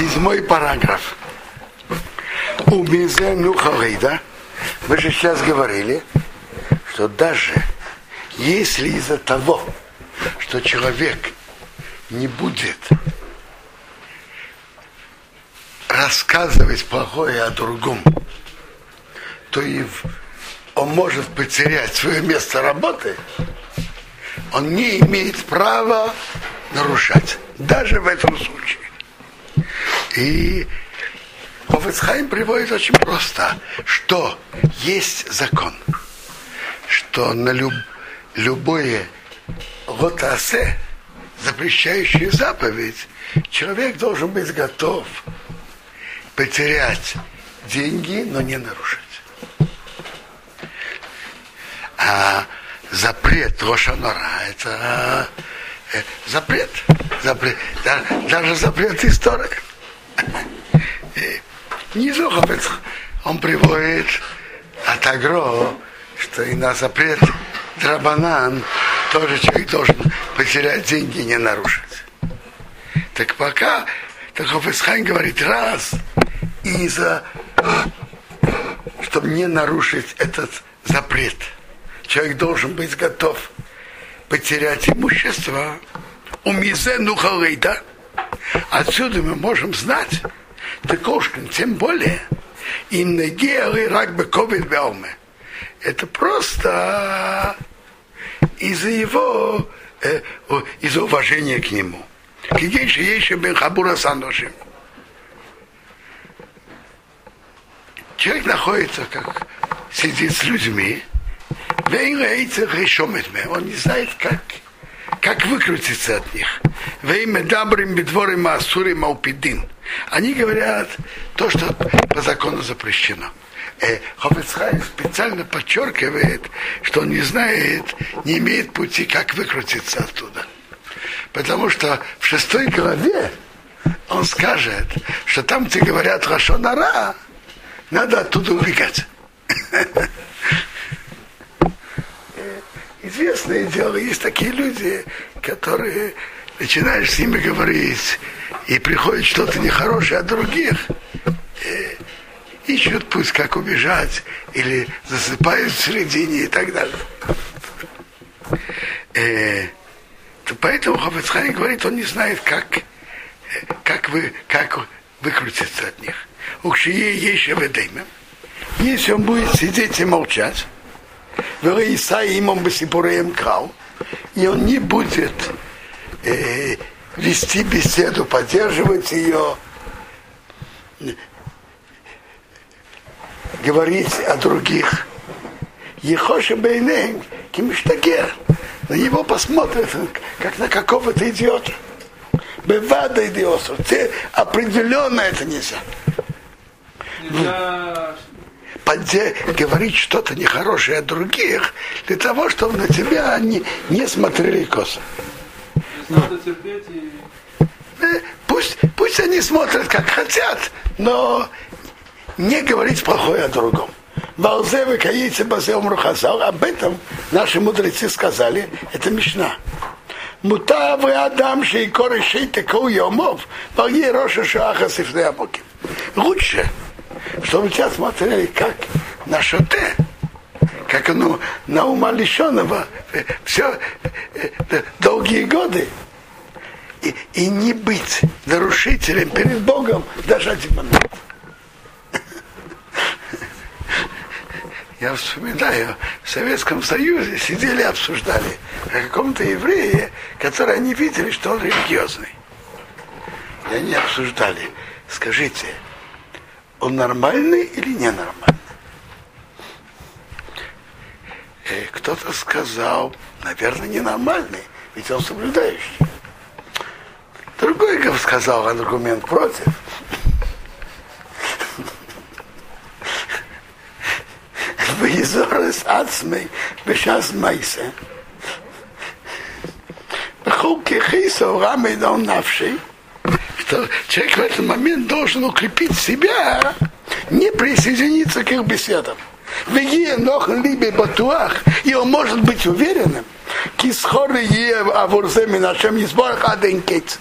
седьмой параграф. У Мизе Нухалейда, мы же сейчас говорили, что даже если из-за того, что человек не будет рассказывать плохое о другом, то и он может потерять свое место работы, он не имеет права нарушать, даже в этом случае. И Хофицхайм приводит очень просто, что есть закон, что на люб, любое лотасе, запрещающую заповедь, человек должен быть готов потерять деньги, но не нарушить. А запрет Рошанора это э, запрет. запрет да, даже запрет истории. Не Зоховец, он приводит от Агро, что и на запрет Драбанан тоже человек должен потерять деньги и не нарушить. Так пока так Хофесхайн говорит раз, и за чтобы не нарушить этот запрет. Человек должен быть готов потерять имущество. У Мизе Нухалейда. Отсюда мы можем знать, Декошкин, тем более, и Негеалы Рагбе Ковид Беоме. Это просто из-за его, э, из-за уважения к нему. Кидейши еще бен хабура сандошим. Человек находится, как сидит с людьми, он не знает, как, как выкрутиться от них. Во имя Дабрим, Бедворим, Асурим, Аупидин. Они говорят то, что по закону запрещено. Э, специально подчеркивает, что он не знает, не имеет пути, как выкрутиться оттуда. Потому что в шестой главе он скажет, что там, где говорят Рашонара, надо оттуда убегать. Известное дело, есть такие люди, которые начинаешь с ними говорить, и приходит что-то нехорошее от других, ищут путь, как убежать, или засыпают в середине и так далее. Э, поэтому Хафецхани говорит, он не знает, как, как, вы, как выкрутиться от них. Укшие еще ведейме. Если он будет сидеть и молчать, им он бы крал, и он не будет э, вести беседу, поддерживать ее, говорить о других. Ехоши Бейнейм, Кимиштагер. На него посмотрят, как на какого-то идиота. Бывада идиотов. Определенно это нельзя. Нельзя поде, говорить что-то нехорошее о других, для того, чтобы на тебя они не смотрели косо. Э, пусть, пусть они смотрят, как хотят, но не говорить плохое о другом. Валзевы каицы базеум рухазал. Об этом наши мудрецы сказали. Это Мишна. Мутавы Адам шейкоры шейтекоу йомов, валье роша шаха сифнея Лучше, чтобы тебя смотрели как на шоте, как оно на ума лишенного, все долгие годы, и, и не быть нарушителем перед Богом даже один момент. Я вспоминаю, в Советском Союзе сидели, обсуждали о каком-то еврее, который они видели, что он религиозный. И они обсуждали, скажите, он нормальный или ненормальный? И кто-то сказал, наверное, ненормальный, ведь он соблюдающий. Другой сказал аргумент против. Визорес ацмей бешас майсе. Бахуки хисо рамейдон навший. Что человек в этот момент должен укрепить себя, не присоединиться к их беседам. Веге нохан либе батуах, и он может быть уверенным, кисхоры е авурземи нашем изборах аденкейц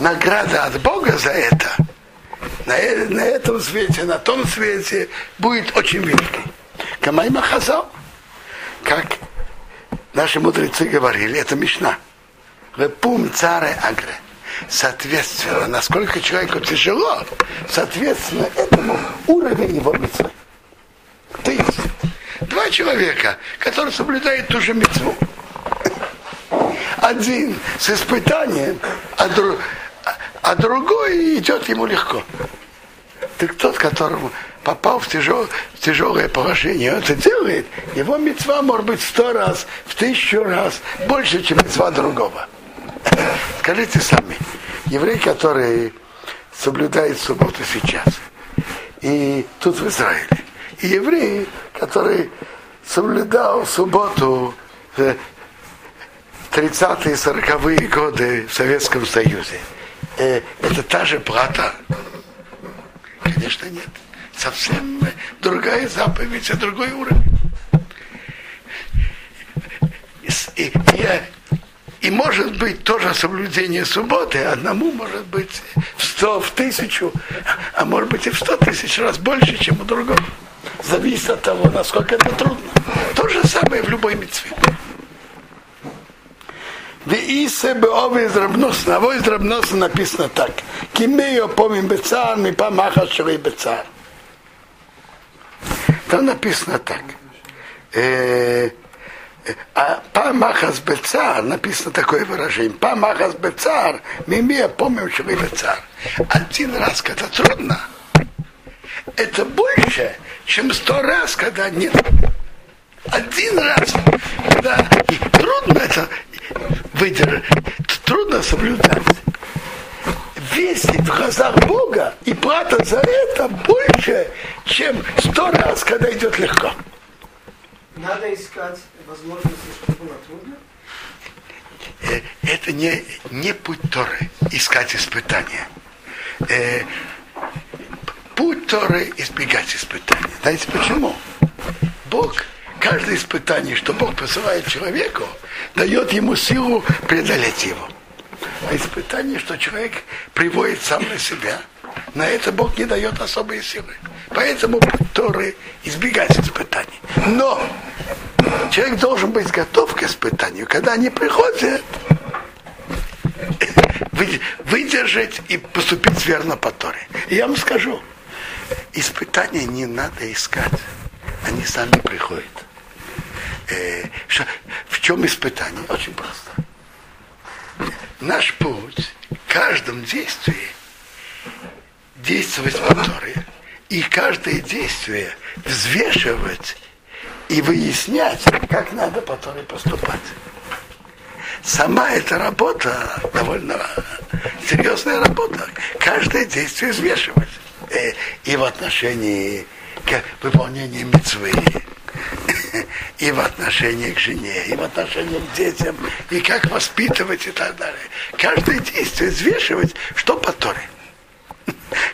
награда от Бога за это на, на этом свете, на том свете будет очень великой. Камай Махазал, как наши мудрецы говорили, это Мишна. Лепум царе агре. Соответственно, насколько человеку тяжело, соответственно, этому уровень его мецвы. То есть, два человека, которые соблюдают ту же мецву. Один с испытанием, а, друг, а другой идет ему легко. Так тот, которому попал в, тяжел, в тяжелое положение, он это делает, его мецва может быть сто раз, в тысячу раз больше, чем мецва другого. Скажите сами, еврей, который соблюдает субботу сейчас, и тут в Израиле, и еврей, который соблюдал субботу в 30-е, 40-е годы в Советском Союзе, э, это та же плата? Конечно, нет. Совсем другая заповедь, а другой уровень. И, и, и может быть тоже соблюдение субботы, одному может быть в сто, в тысячу, а может быть и в сто тысяч раз больше, чем у другого. Зависит от того, насколько это трудно. То же самое в любой митцве. Беове из. А рабноса написано так. Кимею помим бецар, ми памаха шрей бецар. Там написано так. А памахас бецар, написано такое выражение, памахас бецар, мимия помним шрей бецар. Один раз, когда трудно, это больше, чем сто раз, когда нет. Один раз, когда трудно это, выдержать, трудно соблюдать. Весит в глазах Бога и плата за это больше, чем сто раз, когда идет легко. Надо искать возможности, чтобы было трудно? Э, это не, не путь Торы, искать испытания. Э, путь Торы избегать испытаний. Знаете почему? Бог каждое испытание, что Бог посылает человеку, дает ему силу преодолеть его. А испытание, что человек приводит сам на себя, на это Бог не дает особые силы. Поэтому Торы избегать испытаний. Но человек должен быть готов к испытанию. Когда они приходят, выдержать и поступить верно по Торе. И я вам скажу, испытания не надо искать. Они сами приходят э, в чем испытание? Очень просто. Наш путь в каждом действии действовать по Торе. И каждое действие взвешивать и выяснять, как надо по Торе поступать. Сама эта работа довольно серьезная работа. Каждое действие взвешивать. Э, и в отношении к выполнению мецвы, и в отношении к жене, и в отношении к детям, и как воспитывать и так далее. Каждое действие взвешивать, что по Торе.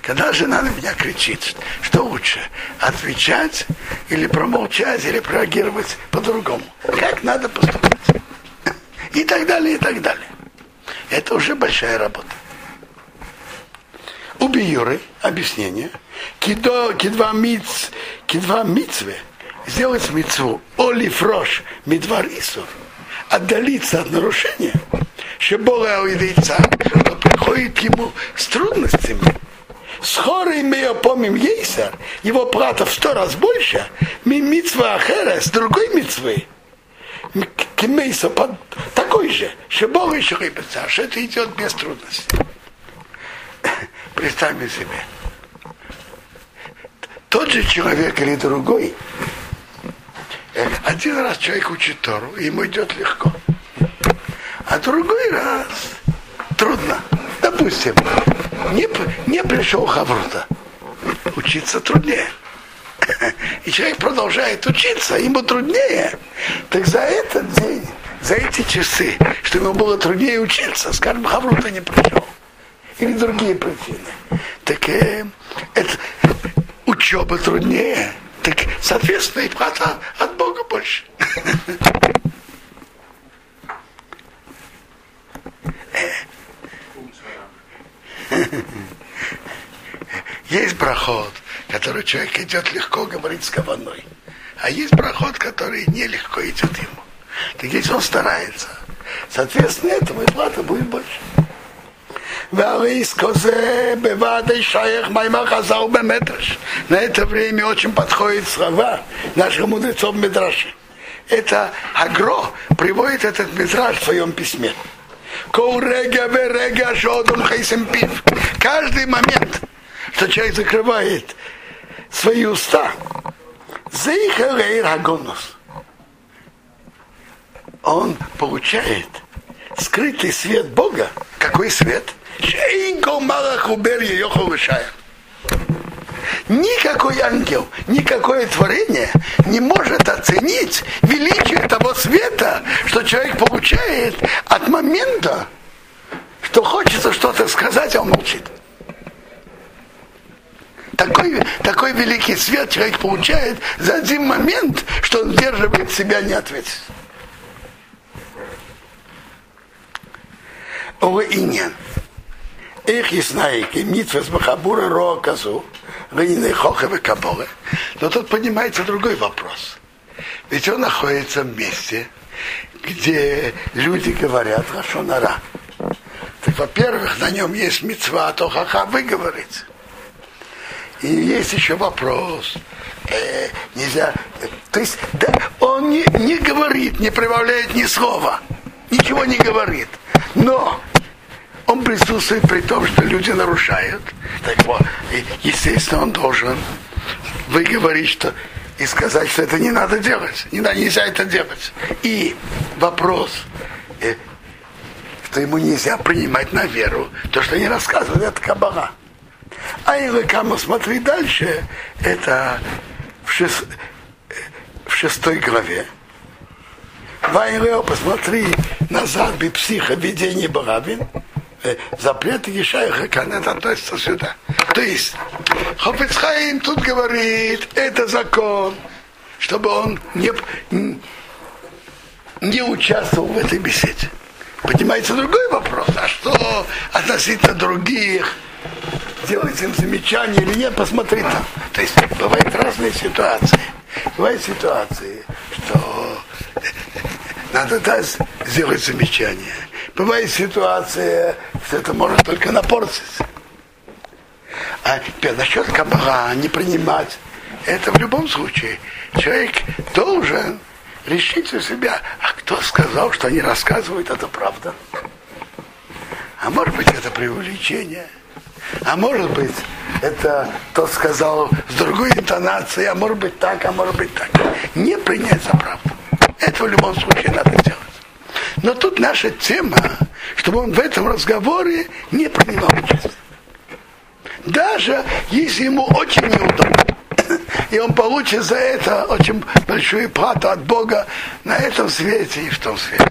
Когда жена на меня кричит, что лучше, отвечать или промолчать, или реагировать по-другому. Как надо поступать. И так далее, и так далее. Это уже большая работа. У Биюры объяснение. Кидо, кидва миц, кидва мицве – сделать мецву, оли фрош, медвар исур, отдалиться от нарушения, шебола уидейца, приходит ему с трудностями, с хорой мы помним Ейсер, его плата в сто раз больше, ми митцва ахера с другой митцвы, кемейса такой же, что Бог еще рыбится, что это идет без трудностей. Представьте себе, тот же человек или другой один раз человек учит Тору, ему идет легко. А другой раз трудно. Допустим, не, не пришел Хаврута. Учиться труднее. И человек продолжает учиться, ему труднее. Так за этот день, за эти часы, что ему было труднее учиться, скажем, Хаврута не пришел. Или другие причины. Так э, это, учеба труднее. Так, соответственно, и плата от Бога больше. Есть проход, который человек идет легко, говорит с кабаной. А есть проход, который нелегко идет ему. Так здесь он старается. Соответственно, этому и плата будет больше. На это время очень подходит слова наших мудрецов Медраши. Это Агро приводит этот Медраж в своем письме. Каждый момент, что человек закрывает свои уста, он получает скрытый свет Бога. Какой свет? Никакой ангел, никакое творение не может оценить величие того света, что человек получает от момента, что хочется что-то сказать, а он молчит. Такой, такой великий свет человек получает за один момент, что он сдерживает себя неответственно. О, и нет. Их яснайки, митвес бахабура роа козу, гайны хохавы каболы. Но тут поднимается другой вопрос. Ведь он находится в месте, где люди говорят Рашонара. Так, во-первых, на нем есть мецва, то хаха. И есть еще вопрос. Э, нельзя. То есть, да, он не, не говорит, не прибавляет ни слова. Ничего не говорит. Но он присутствует при том, что люди нарушают. Так вот, естественно, он должен выговорить, что и сказать, что это не надо делать. Не, нельзя это делать. И вопрос, э, что ему нельзя принимать на веру то, что не рассказывает, это кабала. А Илыкама, смотри дальше, это в, шест... в шестой главе. Вайнрео, посмотри назад, бипсиха, видение Барабин. Э, запрет Ешая Хакан, это относится сюда. То есть, Хофицхайм тут говорит, это закон, чтобы он не, не участвовал в этой беседе. Поднимается другой вопрос, а что относительно других, делать им замечание или нет, посмотри там. То есть бывают разные ситуации. Бывают ситуации, что надо да, сделать замечание. Бывает ситуация, что это может только напортиться. А насчет кабара не принимать, это в любом случае человек должен решить у себя, а кто сказал, что они рассказывают, это правда. А может быть это преувеличение. А может быть, это тот сказал с другой интонацией, а может быть так, а может быть так. Не принять за правду. Это в любом случае надо делать. Но тут наша тема, чтобы он в этом разговоре не принимал участие. Даже если ему очень неудобно. И он получит за это очень большую плату от Бога на этом свете и в том свете.